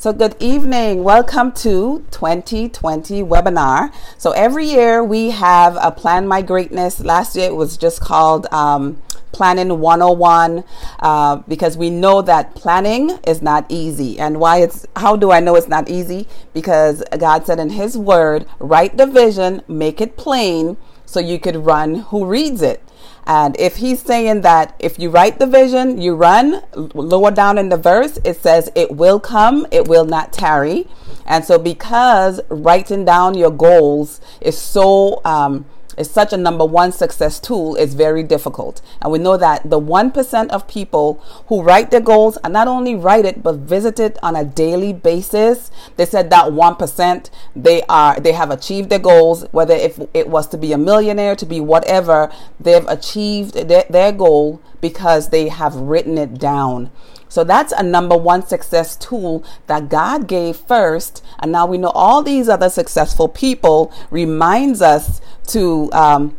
So, good evening. Welcome to 2020 webinar. So, every year we have a Plan My Greatness. Last year it was just called um, Planning 101 uh, because we know that planning is not easy. And why it's, how do I know it's not easy? Because God said in His Word, write the vision, make it plain so you could run who reads it. And if he's saying that if you write the vision, you run, lower down in the verse, it says, it will come, it will not tarry. And so, because writing down your goals is so um, is such a number one success tool is very difficult. And we know that the 1% of people who write their goals and not only write it, but visit it on a daily basis, they said that 1%, they are, they have achieved their goals, whether if it was to be a millionaire, to be whatever, they've achieved their, their goal because they have written it down. So that's a number one success tool that God gave first. And now we know all these other successful people reminds us to, um,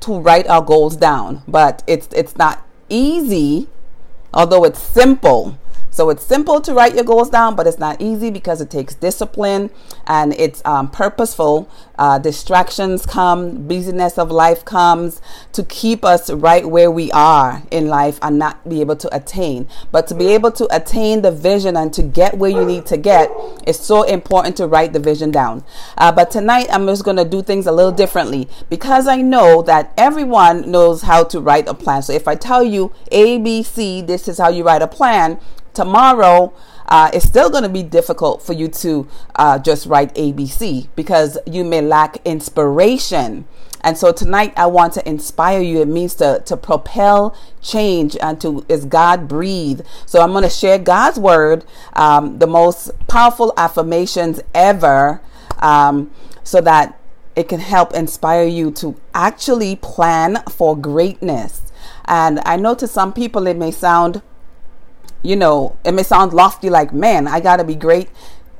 to write our goals down. But it's, it's not easy, although it's simple. So it's simple to write your goals down, but it's not easy because it takes discipline and it's um, purposeful. Uh, distractions come, busyness of life comes to keep us right where we are in life and not be able to attain. But to be able to attain the vision and to get where you need to get, it's so important to write the vision down. Uh, but tonight I'm just going to do things a little differently because I know that everyone knows how to write a plan. So if I tell you A, B, C, this is how you write a plan, tomorrow uh, it's still going to be difficult for you to uh, just write ABC because you may lack inspiration. And so tonight I want to inspire you. It means to, to propel change and to is God breathe. So I'm going to share God's word, um, the most powerful affirmations ever, um, so that it can help inspire you to actually plan for greatness. And I know to some people it may sound you know, it may sound lofty like, man, I got to be great.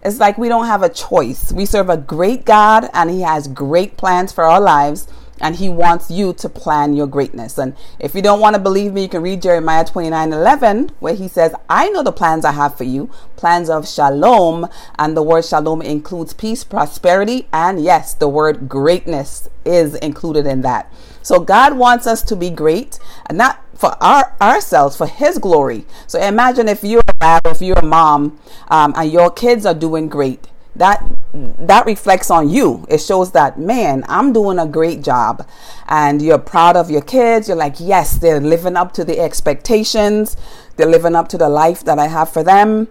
It's like we don't have a choice. We serve a great God and He has great plans for our lives and He wants you to plan your greatness. And if you don't want to believe me, you can read Jeremiah 29 11, where He says, I know the plans I have for you, plans of shalom. And the word shalom includes peace, prosperity, and yes, the word greatness is included in that. So God wants us to be great, and not for our ourselves, for His glory. So imagine if you're a dad, if you're a mom, um, and your kids are doing great. That that reflects on you. It shows that man, I'm doing a great job, and you're proud of your kids. You're like, yes, they're living up to the expectations. They're living up to the life that I have for them.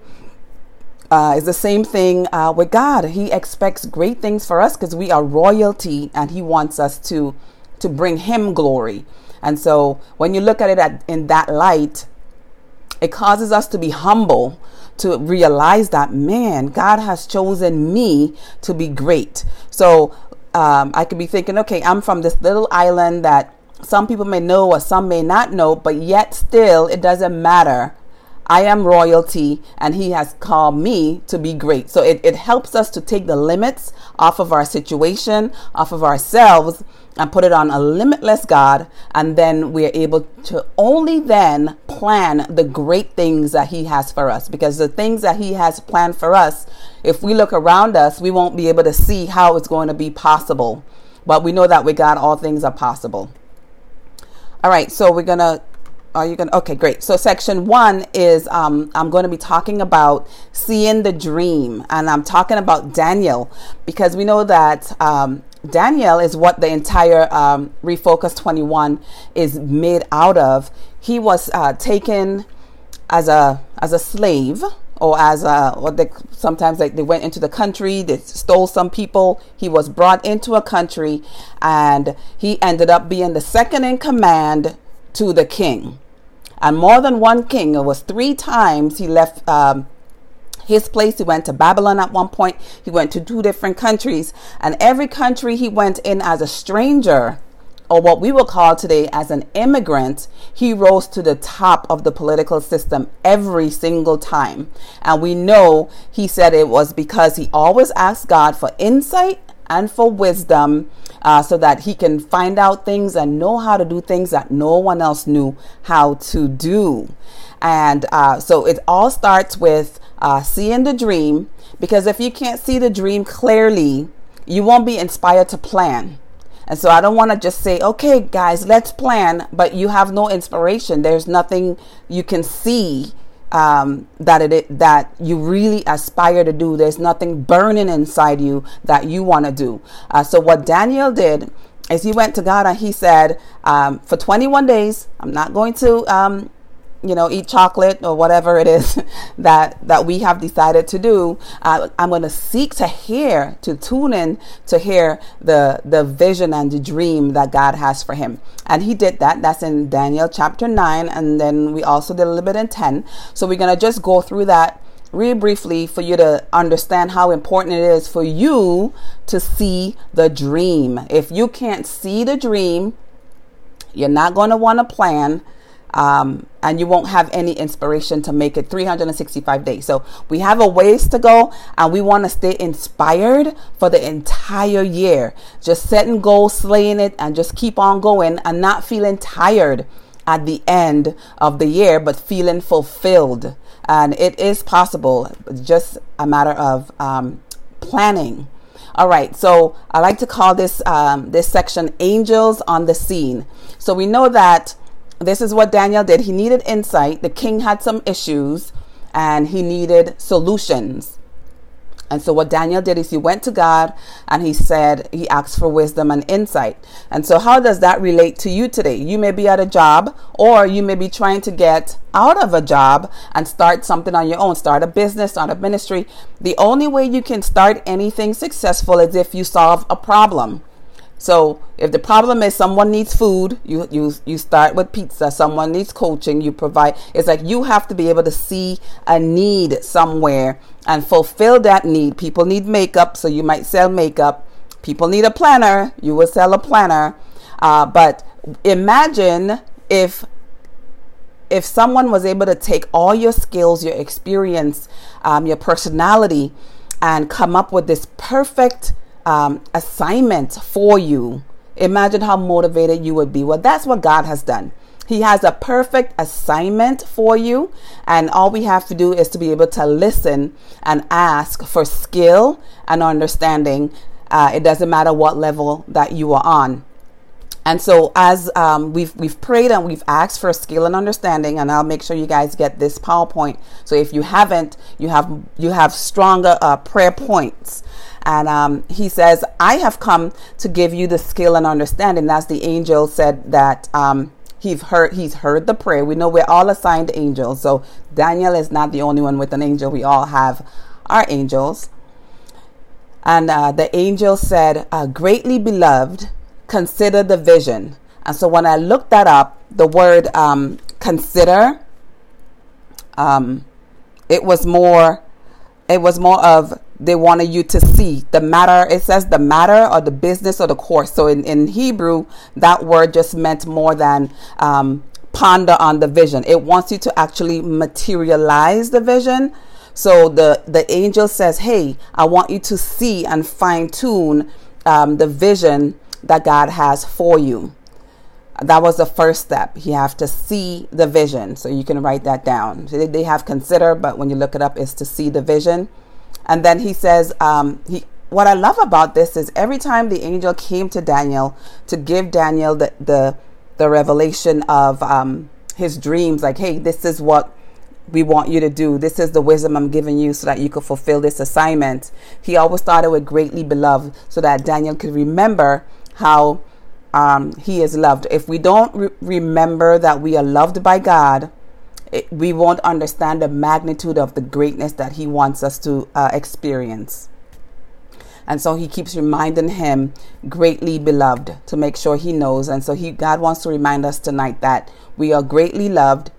Uh, it's the same thing uh, with God. He expects great things for us because we are royalty, and He wants us to to bring him glory. And so when you look at it at, in that light, it causes us to be humble to realize that man, God has chosen me to be great. So um, I could be thinking, okay, I'm from this little island that some people may know or some may not know, but yet still it doesn't matter I am royalty and he has called me to be great. So it, it helps us to take the limits off of our situation, off of ourselves, and put it on a limitless God. And then we're able to only then plan the great things that he has for us. Because the things that he has planned for us, if we look around us, we won't be able to see how it's going to be possible. But we know that with God, all things are possible. All right, so we're going to are you going to? Okay, great. So, section one is um, I'm going to be talking about seeing the dream. And I'm talking about Daniel because we know that um, Daniel is what the entire um, Refocus 21 is made out of. He was uh, taken as a as a slave or as a what they sometimes they, they went into the country they stole some people he was brought into a country and he ended up being the second in command to the king and more than one king. It was three times he left um, his place. He went to Babylon at one point. He went to two different countries. And every country he went in as a stranger, or what we will call today as an immigrant, he rose to the top of the political system every single time. And we know he said it was because he always asked God for insight and for wisdom uh, so that he can find out things and know how to do things that no one else knew how to do. And uh, so it all starts with uh, seeing the dream, because if you can't see the dream clearly, you won't be inspired to plan. And so I don't want to just say, okay, guys, let's plan, but you have no inspiration. There's nothing you can see um, that it that you really aspire to do. There's nothing burning inside you that you want to do. Uh, so what Daniel did is he went to God and he said, um, for 21 days, I'm not going to um, you know, eat chocolate or whatever it is that that we have decided to do. Uh, I'm going to seek to hear, to tune in to hear the the vision and the dream that God has for him. And he did that. That's in Daniel chapter nine, and then we also did a little bit in ten. So we're going to just go through that really briefly for you to understand how important it is for you to see the dream. If you can't see the dream, you're not going to want to plan um, and you won't have any inspiration to make it 365 days. So we have a ways to go, and we want to stay inspired for the entire year. Just setting goals, slaying it, and just keep on going, and not feeling tired at the end of the year, but feeling fulfilled. And it is possible. It's just a matter of um, planning. All right, so I like to call this um, this section "Angels on the Scene." So we know that this is what Daniel did. He needed insight. The king had some issues and he needed solutions. And so, what Daniel did is he went to God and he said, he asked for wisdom and insight. And so, how does that relate to you today? You may be at a job or you may be trying to get out of a job and start something on your own, start a business, start a ministry. The only way you can start anything successful is if you solve a problem. So if the problem is someone needs food, you you you start with pizza. Someone needs coaching, you provide. It's like you have to be able to see a need somewhere and fulfill that need. People need makeup, so you might sell makeup. People need a planner, you will sell a planner. Uh, but imagine if if someone was able to take all your skills, your experience, um, your personality, and come up with this perfect um, assignment for you, imagine how motivated you would be. Well, that's what God has done. He has a perfect assignment for you, and all we have to do is to be able to listen and ask for skill and understanding. Uh, it doesn't matter what level that you are on. And so, as um, we've we've prayed and we've asked for skill and understanding, and I'll make sure you guys get this PowerPoint. So if you haven't, you have you have stronger uh, prayer points and um, he says, I have come to give you the skill and understanding. That's the angel said that um, he's heard he's heard the prayer. We know we're all assigned angels. So Daniel is not the only one with an angel. We all have our angels. And uh, the angel said, uh, Greatly beloved, consider the vision. And so when I looked that up, the word um, consider, um, it was more, it was more of they wanted you to see the matter. It says the matter or the business or the course. So in, in Hebrew, that word just meant more than um, ponder on the vision. It wants you to actually materialize the vision. So the, the angel says, Hey, I want you to see and fine tune um, the vision that God has for you. That was the first step. You have to see the vision. So you can write that down. They have consider, but when you look it up, is to see the vision. And then he says, um, he, what I love about this is every time the angel came to Daniel to give Daniel the, the, the revelation of um, his dreams, like, hey, this is what we want you to do. This is the wisdom I'm giving you so that you could fulfill this assignment. He always started with greatly beloved so that Daniel could remember how um, he is loved. If we don't re- remember that we are loved by God, it, we won't understand the magnitude of the greatness that He wants us to uh, experience. And so he keeps reminding him, greatly beloved, to make sure he knows. And so he, God wants to remind us tonight that we are greatly loved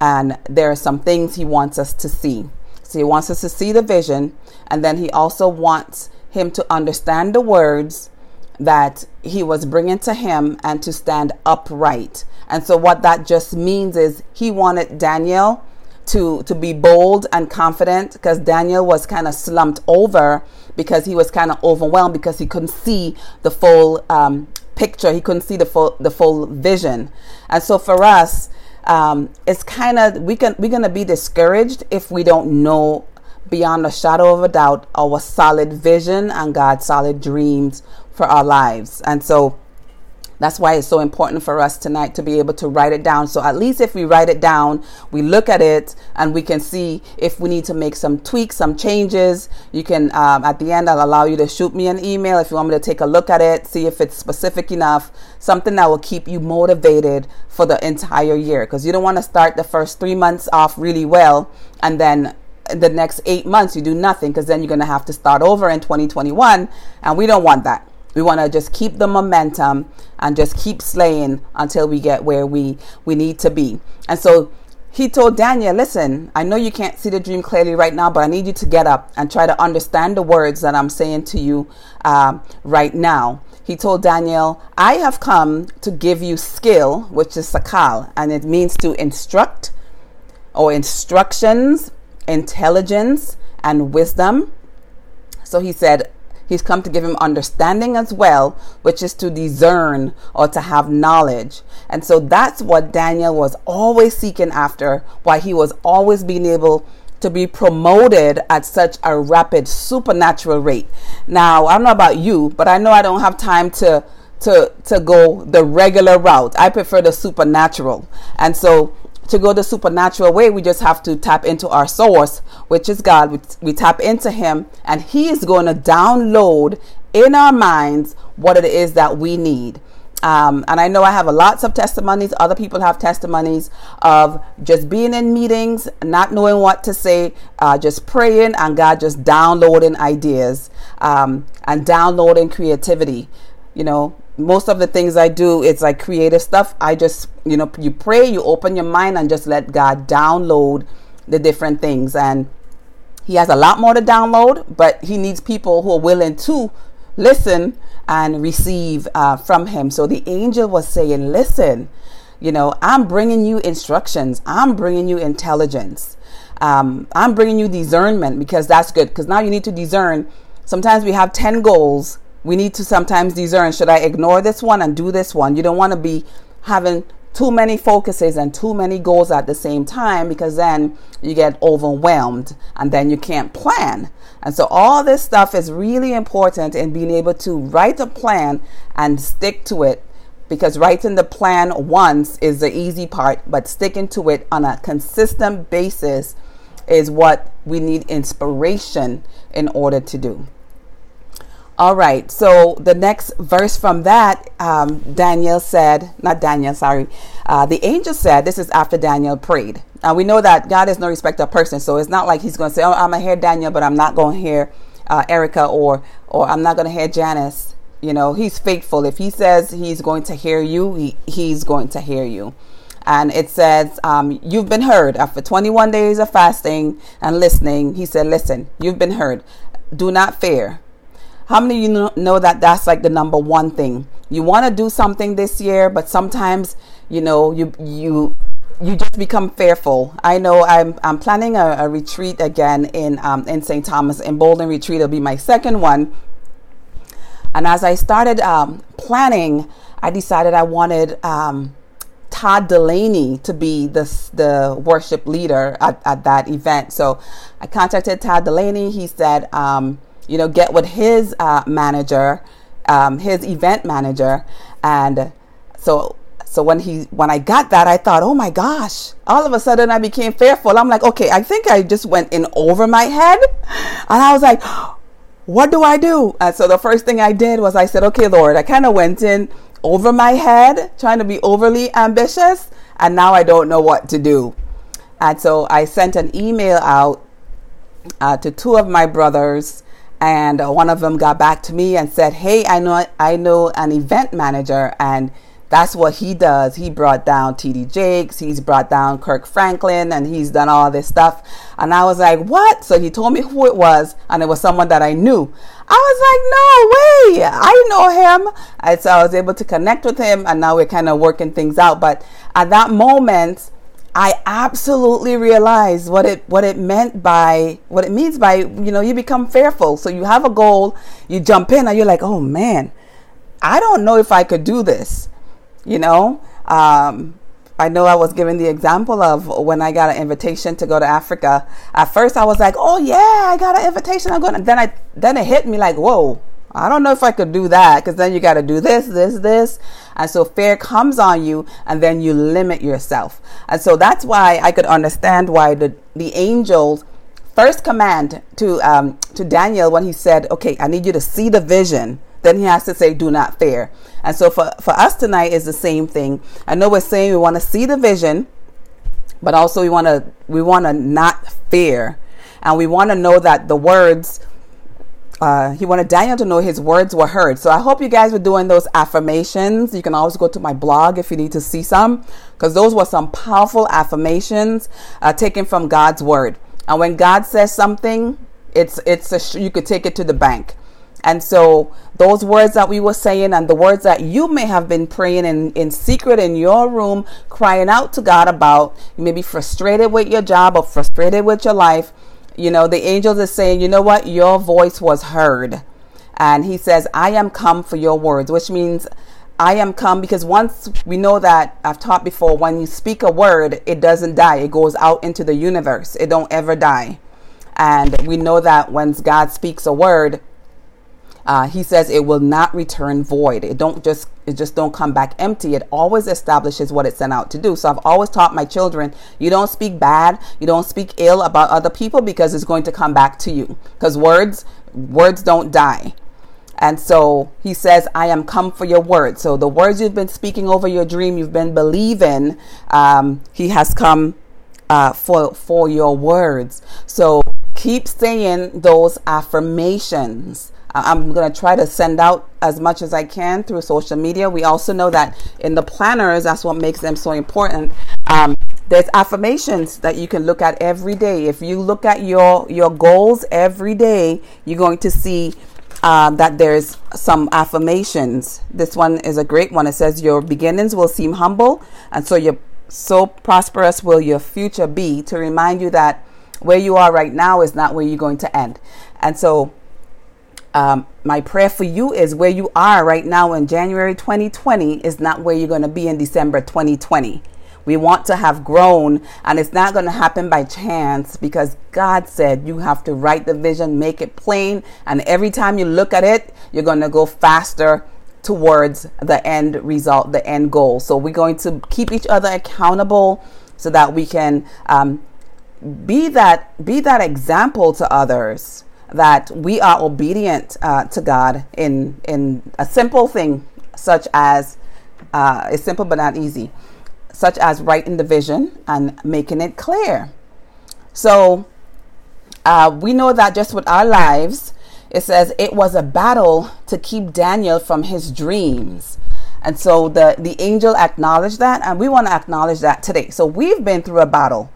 and there are some things he wants us to see. So he wants us to see the vision. And then he also wants him to understand the words that he was bringing to him and to stand upright. And so what that just means is he wanted Daniel to to be bold and confident because Daniel was kind of slumped over because he was kind of overwhelmed because he couldn't see the full um, picture. He couldn't see the full the full vision. And so for us, um, it's kind of we can we're gonna be discouraged if we don't know beyond a shadow of a doubt our solid vision and God's solid dreams for our lives. And so that's why it's so important for us tonight to be able to write it down. So at least if we write it down, we look at it and we can see if we need to make some tweaks, some changes. You can, um, at the end, I'll allow you to shoot me an email if you want me to take a look at it, see if it's specific enough, something that will keep you motivated for the entire year. Because you don't want to start the first three months off really well and then the next eight months you do nothing because then you're going to have to start over in 2021 and we don't want that we want to just keep the momentum and just keep slaying until we get where we, we need to be. And so he told Daniel, listen, I know you can't see the dream clearly right now, but I need you to get up and try to understand the words that I'm saying to you uh, right now. He told Daniel, I have come to give you skill, which is sakal, and it means to instruct or instructions, intelligence, and wisdom. So he said, He's come to give him understanding as well, which is to discern or to have knowledge. And so that's what Daniel was always seeking after, why he was always being able to be promoted at such a rapid supernatural rate. Now, I don't know about you, but I know I don't have time to to to go the regular route. I prefer the supernatural. And so to go the supernatural way, we just have to tap into our source, which is God. We, we tap into Him, and He is going to download in our minds what it is that we need. Um, and I know I have lots of testimonies. Other people have testimonies of just being in meetings, not knowing what to say, uh, just praying, and God just downloading ideas um, and downloading creativity. You know, most of the things I do, it's like creative stuff. I just, you know, you pray, you open your mind, and just let God download the different things. And He has a lot more to download, but He needs people who are willing to listen and receive uh, from Him. So the angel was saying, Listen, you know, I'm bringing you instructions, I'm bringing you intelligence, um, I'm bringing you discernment because that's good. Because now you need to discern. Sometimes we have 10 goals we need to sometimes discern should I ignore this one and do this one? You don't want to be having too many focuses and too many goals at the same time because then you get overwhelmed and then you can't plan. And so all this stuff is really important in being able to write a plan and stick to it because writing the plan once is the easy part, but sticking to it on a consistent basis is what we need inspiration in order to do. All right. So the next verse from that, um, Daniel said, not Daniel, sorry. Uh, the angel said, this is after Daniel prayed. Now we know that God is no respecter of person. So it's not like he's going to say, oh, I'm going to hear Daniel, but I'm not going to hear uh, Erica or, or I'm not going to hear Janice. You know, he's faithful. If he says he's going to hear you, he, he's going to hear you. And it says, um, You've been heard. After 21 days of fasting and listening, he said, Listen, you've been heard. Do not fear how many of you know that that's like the number one thing? You want to do something this year, but sometimes, you know, you you you just become fearful. I know I'm I'm planning a, a retreat again in um, in St. Thomas in Bolden Retreat. It'll be my second one. And as I started um, planning, I decided I wanted um, Todd Dulaney to be the the worship leader at, at that event. So I contacted Todd Dulaney. He said um, you know, get with his uh, manager, um, his event manager, and so so when he when I got that, I thought, oh my gosh! All of a sudden, I became fearful. I'm like, okay, I think I just went in over my head, and I was like, what do I do? And so the first thing I did was I said, okay, Lord, I kind of went in over my head, trying to be overly ambitious, and now I don't know what to do. And so I sent an email out uh, to two of my brothers and uh, one of them got back to me and said, "Hey, I know I know an event manager and that's what he does. He brought down TD Jakes, he's brought down Kirk Franklin, and he's done all this stuff. And I was like, What? So he told me who it was, and it was someone that I knew. I was like, No way, I know him. And so I was able to connect with him, and now we're kind of working things out. But at that moment, I absolutely realized what it what it meant by what it means by you know you become fearful. So you have a goal, you jump in, and you're like, oh man, I don't know if I could do this. You know, um, I know I was giving the example of when I got an invitation to go to Africa. At first, I was like, "Oh yeah, I got an invitation. I'm going." Then I then it hit me like, "Whoa, I don't know if I could do that because then you got to do this, this, this. And so fear comes on you and then you limit yourself. And so that's why I could understand why the, the angels first command to, um, to Daniel when he said, okay, I need you to see the vision. Then he has to say, do not fear. And so for, for us tonight is the same thing. I know we're saying we want to see the vision, but also we want to, we want to not fear. And we want to know that the words, uh, he wanted Daniel to know his words were heard. So I hope you guys were doing those affirmations. You can always go to my blog if you need to see some, because those were some powerful affirmations uh, taken from God's word. And when God says something, it's it's a, you could take it to the bank. And so those words that we were saying and the words that you may have been praying in, in secret in your room, crying out to God about, you may be frustrated with your job or frustrated with your life you know, the angels are saying, you know what? Your voice was heard. And he says, I am come for your words, which means I am come because once we know that I've taught before, when you speak a word, it doesn't die. It goes out into the universe. It don't ever die. And we know that when God speaks a word, uh, he says it will not return void. It don't just it just don't come back empty. It always establishes what it's sent out to do. So I've always taught my children, you don't speak bad, you don't speak ill about other people because it's going to come back to you. Because words words don't die. And so he says, I am come for your word. So the words you've been speaking over your dream, you've been believing, um, he has come uh, for for your words. So keep saying those affirmations. I'm going to try to send out as much as I can through social media. We also know that in the planners, that's what makes them so important. Um, there's affirmations that you can look at every day. If you look at your your goals every day, you're going to see uh, that there's some affirmations. This one is a great one. It says, "Your beginnings will seem humble, and so you're so prosperous will your future be." To remind you that where you are right now is not where you're going to end. And so um, my prayer for you is where you are right now in January 2020 is not where you're going to be in December 2020. We want to have grown, and it's not going to happen by chance because God said you have to write the vision, make it plain, and every time you look at it, you're going to go faster towards the end result, the end goal. So we're going to keep each other accountable so that we can um, be that be that example to others that we are obedient uh, to God in in a simple thing such as uh, it's simple but not easy, such as writing the vision and making it clear. So uh, we know that just with our lives, it says it was a battle to keep Daniel from his dreams. And so the, the angel acknowledged that, and we want to acknowledge that today. So we've been through a battle.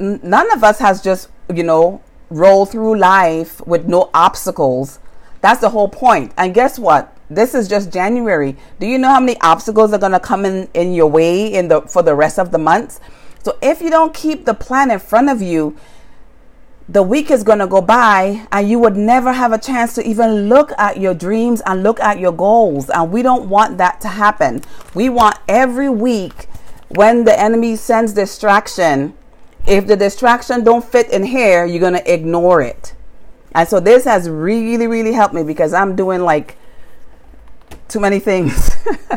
N- none of us has just, you know, roll through life with no obstacles. That's the whole point. And guess what? This is just January. Do you know how many obstacles are going to come in in your way in the for the rest of the months? So if you don't keep the plan in front of you, the week is going to go by and you would never have a chance to even look at your dreams and look at your goals. And we don't want that to happen. We want every week when the enemy sends distraction if the distraction don't fit in here, you're going to ignore it. And so this has really, really helped me because I'm doing like too many things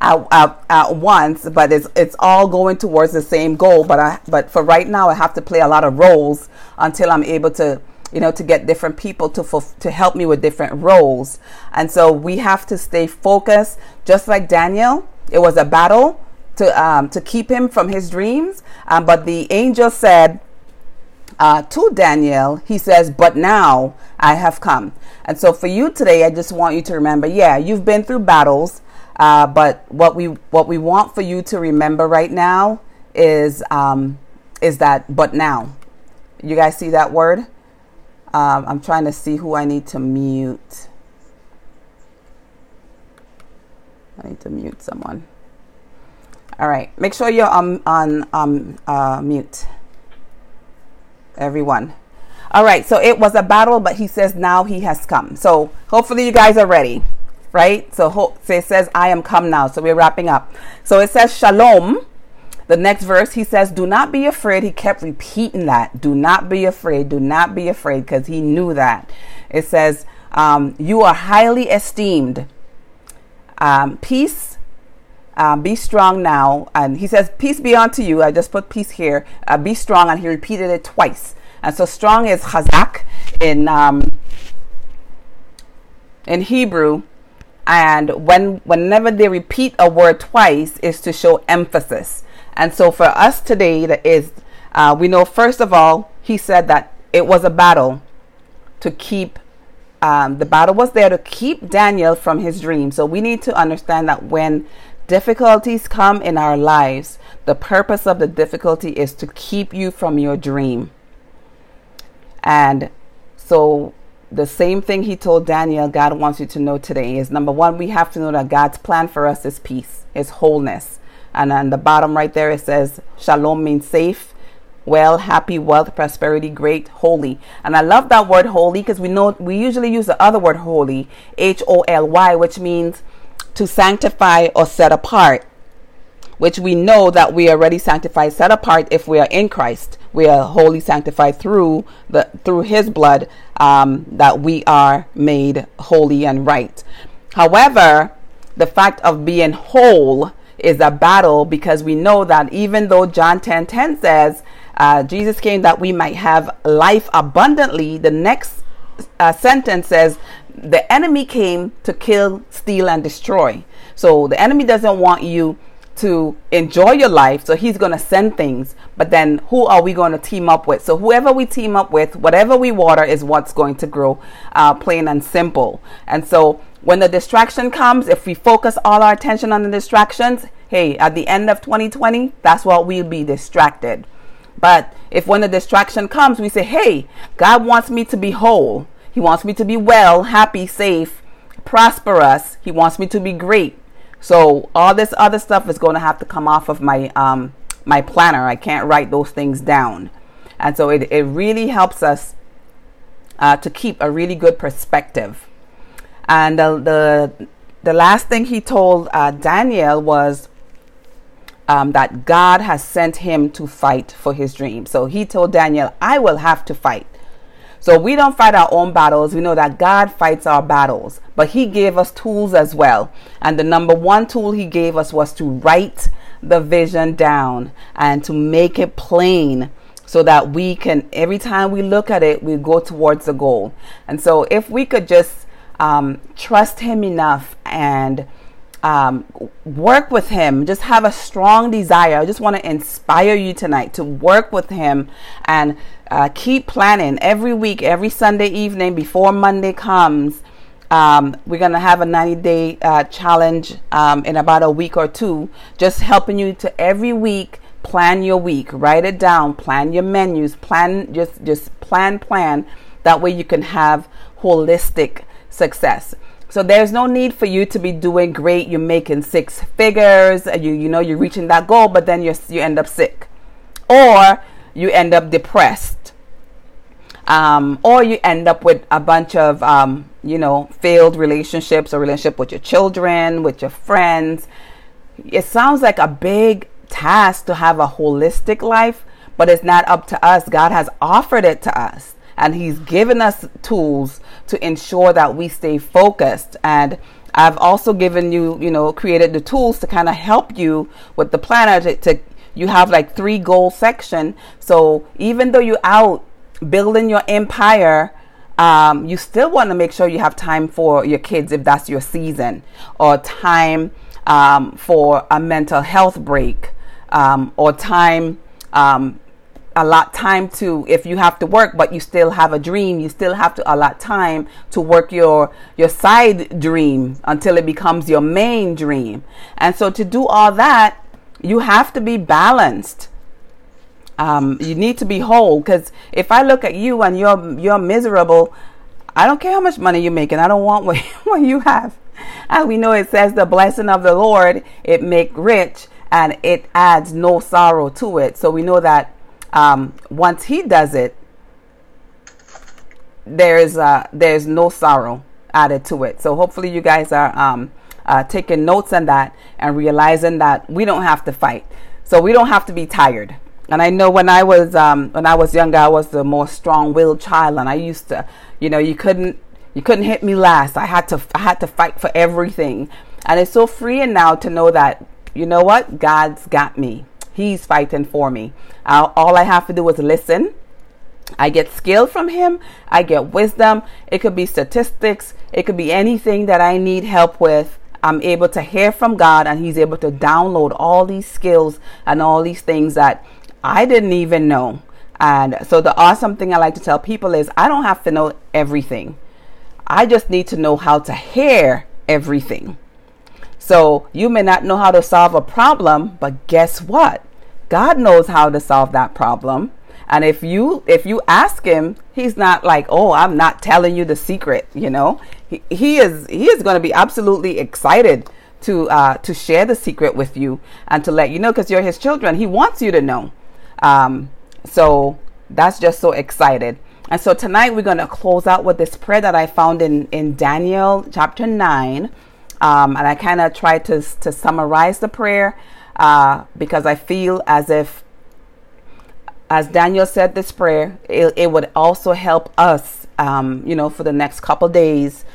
at, at, at, once, but it's it's all going towards the same goal. But I but for right now, I have to play a lot of roles until I'm able to you know to get different people to to help me with different roles. And so we have to stay focused, just like Daniel. It was a battle, to um, to keep him from his dreams. Um, but the angel said uh, to Daniel, he says, "But now I have come." And so for you today, I just want you to remember, yeah, you've been through battles, uh, but what we what we want for you to remember right now is um, is that but now. You guys see that word? Um, I'm trying to see who I need to mute. I need to mute someone. All right, make sure you're um, on um, uh, mute. Everyone. All right, so it was a battle, but he says now he has come. So hopefully you guys are ready, right? So, ho- so it says, I am come now. So we're wrapping up. So it says, Shalom. The next verse, he says, Do not be afraid. He kept repeating that. Do not be afraid. Do not be afraid because he knew that. It says, um, You are highly esteemed. Um, peace, um, be strong now. And he says, Peace be unto you. I just put peace here. Uh, be strong. And he repeated it twice. And so strong is chazak in, um, in Hebrew. And when whenever they repeat a word twice is to show emphasis. And so for us today, that is, uh, we know first of all, he said that it was a battle to keep. Um, the battle was there to keep Daniel from his dream. So we need to understand that when difficulties come in our lives, the purpose of the difficulty is to keep you from your dream. And so the same thing he told Daniel, God wants you to know today is number one, we have to know that God's plan for us is peace, is wholeness. And on the bottom right there, it says shalom means safe, well, happy, wealth, prosperity, great, holy. And I love that word holy because we know we usually use the other word holy, H O L Y, which means to sanctify or set apart, which we know that we are already sanctified, set apart if we are in Christ. We are wholly sanctified through the through His blood um, that we are made holy and right. However, the fact of being whole is a battle because we know that even though John 10 10 says uh, Jesus came that we might have life abundantly, the next uh, sentence says the enemy came to kill, steal, and destroy. So the enemy doesn't want you to enjoy your life. So he's going to send things. But then who are we going to team up with? So whoever we team up with, whatever we water is what's going to grow, uh, plain and simple. And so when the distraction comes, if we focus all our attention on the distractions, hey, at the end of 2020, that's what we'll be distracted. But if when the distraction comes, we say, hey, God wants me to be whole. He wants me to be well, happy, safe, prosperous. He wants me to be great. So all this other stuff is going to have to come off of my um, my planner. I can't write those things down, and so it it really helps us uh, to keep a really good perspective. And the the, the last thing he told uh, Daniel was um, that God has sent him to fight for his dream. So he told Daniel, "I will have to fight." So we don't fight our own battles. We know that God fights our battles, but He gave us tools as well. And the number one tool He gave us was to write the vision down and to make it plain so that we can, every time we look at it, we go towards the goal. And so if we could just um, trust Him enough and um, work with him. Just have a strong desire. I just want to inspire you tonight to work with him and uh, keep planning every week, every Sunday evening before Monday comes. Um, we're going to have a 90 day uh, challenge um, in about a week or two, just helping you to every week plan your week, write it down, plan your menus, plan, just, just plan, plan. That way you can have holistic success. So there's no need for you to be doing great. You're making six figures. You you know you're reaching that goal, but then you you end up sick, or you end up depressed, um, or you end up with a bunch of um, you know failed relationships or relationship with your children, with your friends. It sounds like a big task to have a holistic life, but it's not up to us. God has offered it to us and he's given us tools to ensure that we stay focused and I've also given you, you know, created the tools to kind of help you with the planner to, to you have like three goal section. So even though you're out building your empire, um, you still want to make sure you have time for your kids if that's your season, or time um, for a mental health break, um, or time um, allot time to if you have to work but you still have a dream you still have to allot time to work your your side dream until it becomes your main dream. And so to do all that you have to be balanced. Um, you need to be whole because if i look at you and you're you're miserable i don't care how much money you're making. I don't want what, what you have. And we know it says the blessing of the lord it make rich and it adds no sorrow to it. So we know that um, once he does it, there's uh, there's no sorrow added to it. So hopefully you guys are um, uh, taking notes on that and realizing that we don't have to fight. So we don't have to be tired. And I know when I was um, when I was younger, I was the more strong-willed child, and I used to, you know, you couldn't you couldn't hit me last. I had to I had to fight for everything. And it's so freeing now to know that you know what God's got me. He's fighting for me. all I have to do is listen. I get skill from him. I get wisdom. It could be statistics. It could be anything that I need help with. I'm able to hear from God and He's able to download all these skills and all these things that I didn't even know. And so, the awesome thing I like to tell people is I don't have to know everything, I just need to know how to hear everything. So, you may not know how to solve a problem, but guess what? God knows how to solve that problem. And if you if you ask him, he's not like, "Oh, I'm not telling you the secret," you know. He, is he is going to be absolutely excited to uh, to share the secret with you and to let you know because you're his children. He wants you to know. Um, so that's just so excited. And so tonight we're going to close out with this prayer that I found in in Daniel chapter nine, um, and I kind of try to to summarize the prayer uh, because I feel as if as Daniel said this prayer, it, it would also help us, um, you know, for the next couple days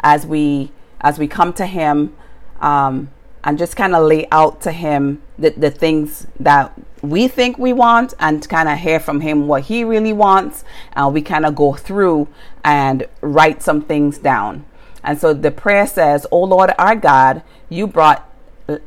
as we as we come to Him um, and just kind of lay out to Him the, the things that we think we want and kind of hear from Him what He really wants. And we kind of go through and write some things down. And so the prayer says, "O Lord our God, you brought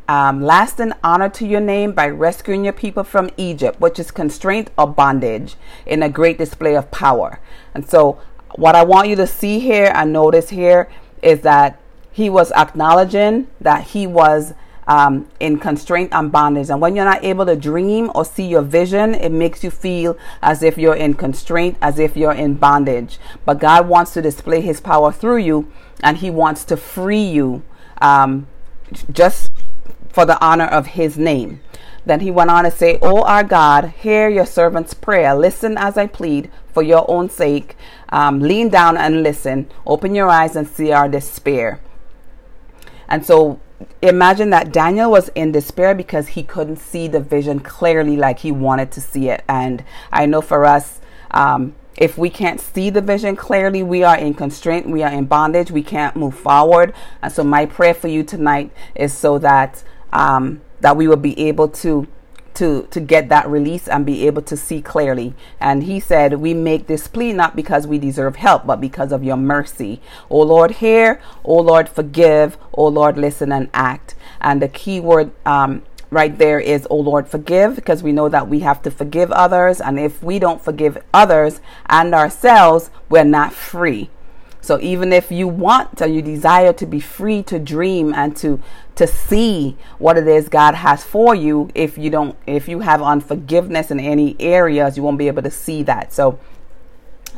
um, lasting honor to your name by rescuing your people from Egypt, which is constraint or bondage, in a great display of power. And so, what I want you to see here and notice here is that he was acknowledging that he was um, in constraint and bondage. And when you're not able to dream or see your vision, it makes you feel as if you're in constraint, as if you're in bondage. But God wants to display his power through you, and he wants to free you um, just for the honor of his name. Then he went on to say, O our God, hear your servant's prayer. Listen as I plead for your own sake. Um, lean down and listen. Open your eyes and see our despair. And so imagine that Daniel was in despair because he couldn't see the vision clearly like he wanted to see it. And I know for us, um, if we can't see the vision clearly, we are in constraint, we are in bondage, we can't move forward. And so, my prayer for you tonight is so that um, that we will be able to to to get that release and be able to see clearly. And he said, "We make this plea not because we deserve help, but because of your mercy. O Lord, hear. O Lord, forgive. O Lord, listen and act." And the key word um, right there is, Oh Lord, forgive," because we know that we have to forgive others, and if we don't forgive others and ourselves, we're not free. So even if you want and you desire to be free to dream and to to see what it is God has for you, if you don't if you have unforgiveness in any areas, you won't be able to see that. So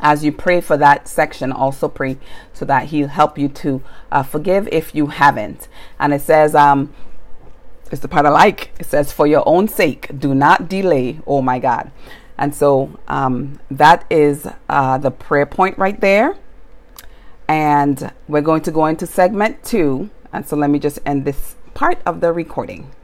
as you pray for that section, also pray so that He'll help you to uh, forgive if you haven't. And it says, um, it's the part I like. It says, for your own sake, do not delay. Oh my God. And so um, that is uh, the prayer point right there. And we're going to go into segment two. And so let me just end this part of the recording.